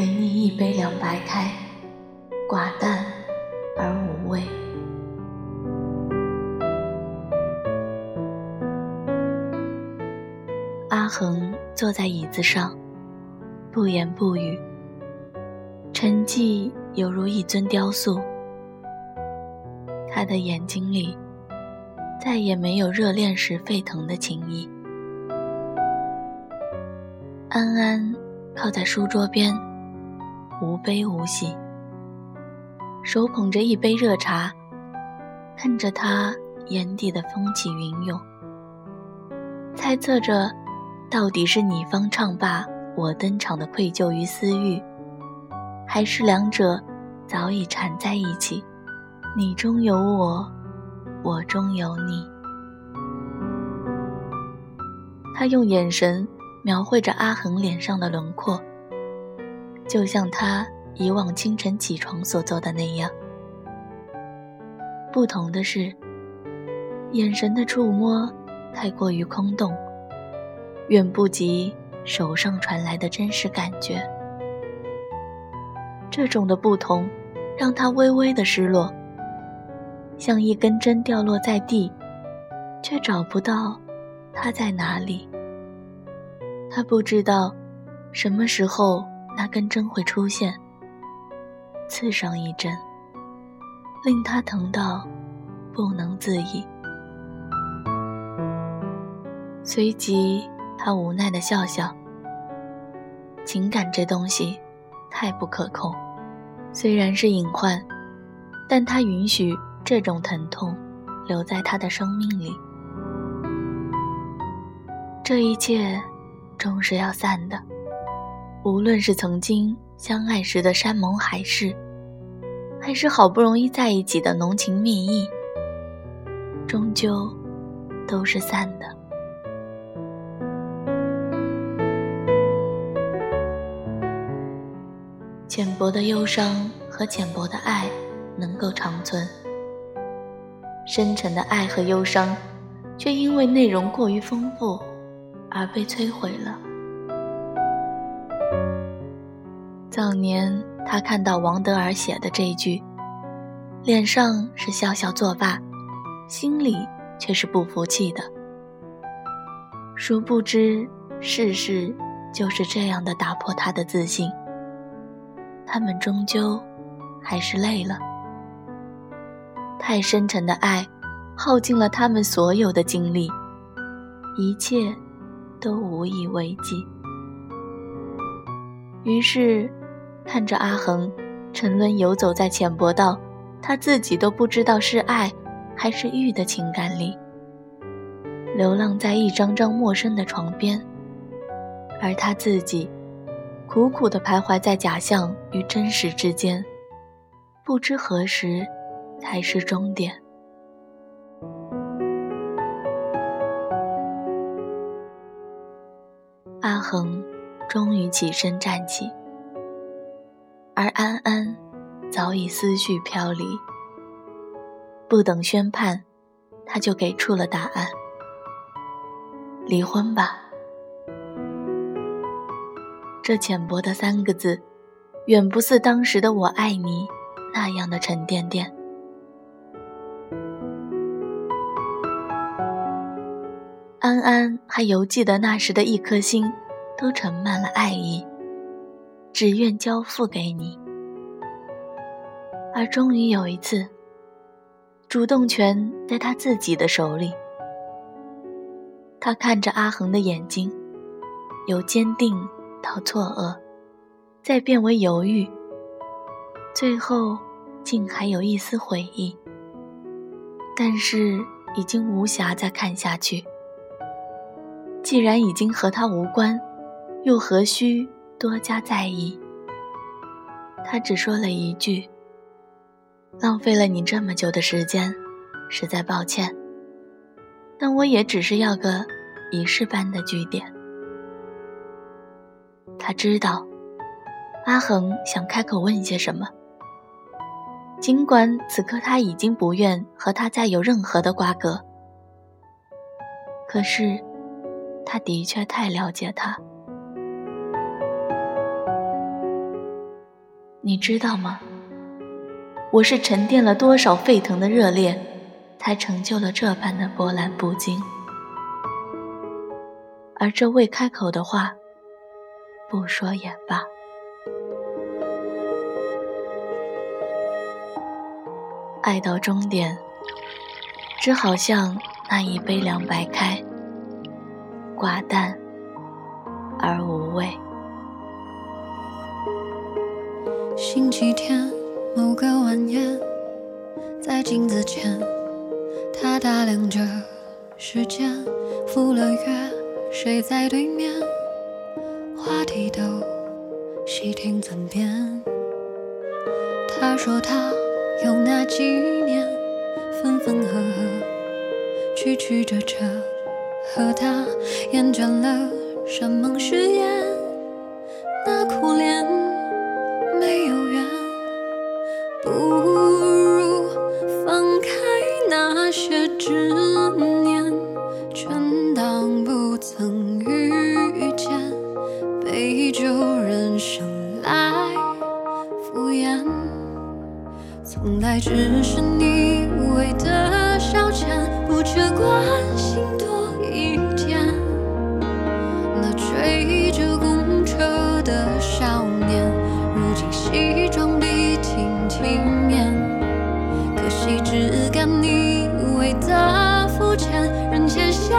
给你一杯凉白开，寡淡而无味。阿恒坐在椅子上，不言不语，沉寂犹如一尊雕塑。他的眼睛里再也没有热恋时沸腾的情意。安安靠在书桌边，无悲无喜，手捧着一杯热茶，看着他眼底的风起云涌，猜测着，到底是你方唱罢我登场的愧疚与私欲，还是两者早已缠在一起，你中有我，我中有你。他用眼神。描绘着阿恒脸上的轮廓，就像他以往清晨起床所做的那样。不同的是，眼神的触摸太过于空洞，远不及手上传来的真实感觉。这种的不同，让他微微的失落，像一根针掉落在地，却找不到它在哪里。他不知道什么时候那根针会出现，刺上一针，令他疼到不能自已。随即，他无奈的笑笑。情感这东西太不可控，虽然是隐患，但他允许这种疼痛留在他的生命里。这一切。终是要散的，无论是曾经相爱时的山盟海誓，还是好不容易在一起的浓情蜜意，终究都是散的。浅薄的忧伤和浅薄的爱能够长存，深沉的爱和忧伤，却因为内容过于丰富。而被摧毁了。早年，他看到王德尔写的这一句，脸上是笑笑作罢，心里却是不服气的。殊不知，世事就是这样的打破他的自信。他们终究还是累了。太深沉的爱，耗尽了他们所有的精力，一切。都无以为继。于是，看着阿恒沉沦游走在浅薄到他自己都不知道是爱还是欲的情感里，流浪在一张张陌生的床边，而他自己苦苦地徘徊在假象与真实之间，不知何时才是终点。阿恒终于起身站起，而安安早已思绪飘离。不等宣判，他就给出了答案：离婚吧。这浅薄的三个字，远不似当时的“我爱你”那样的沉甸甸。安安还犹记得那时的一颗心，都盛满了爱意，只愿交付给你。而终于有一次，主动权在他自己的手里。他看着阿恒的眼睛，由坚定到错愕，再变为犹豫，最后竟还有一丝悔意。但是已经无暇再看下去。既然已经和他无关，又何须多加在意？他只说了一句：“浪费了你这么久的时间，实在抱歉。但我也只是要个仪式般的句点。”他知道，阿恒想开口问些什么，尽管此刻他已经不愿和他再有任何的瓜葛，可是。他的确太了解他。你知道吗？我是沉淀了多少沸腾的热烈，才成就了这般的波澜不惊。而这未开口的话，不说也罢。爱到终点，只好像那一杯凉白开，寡淡而无味。星期天某个晚宴，在镜子前，他打量着时间，赴了约，谁在对面？话题都细听尊便。他说他有那几年，分分合合，曲曲折折，和他厌倦了山盟誓言。不如放开那些执念全当不曾遇见杯酒人生来敷衍。从来只是你谓的消遣我却关心多一点。那追着公车的少年如今西装笔轻轻念，可惜只敢你为的肤浅，人前笑。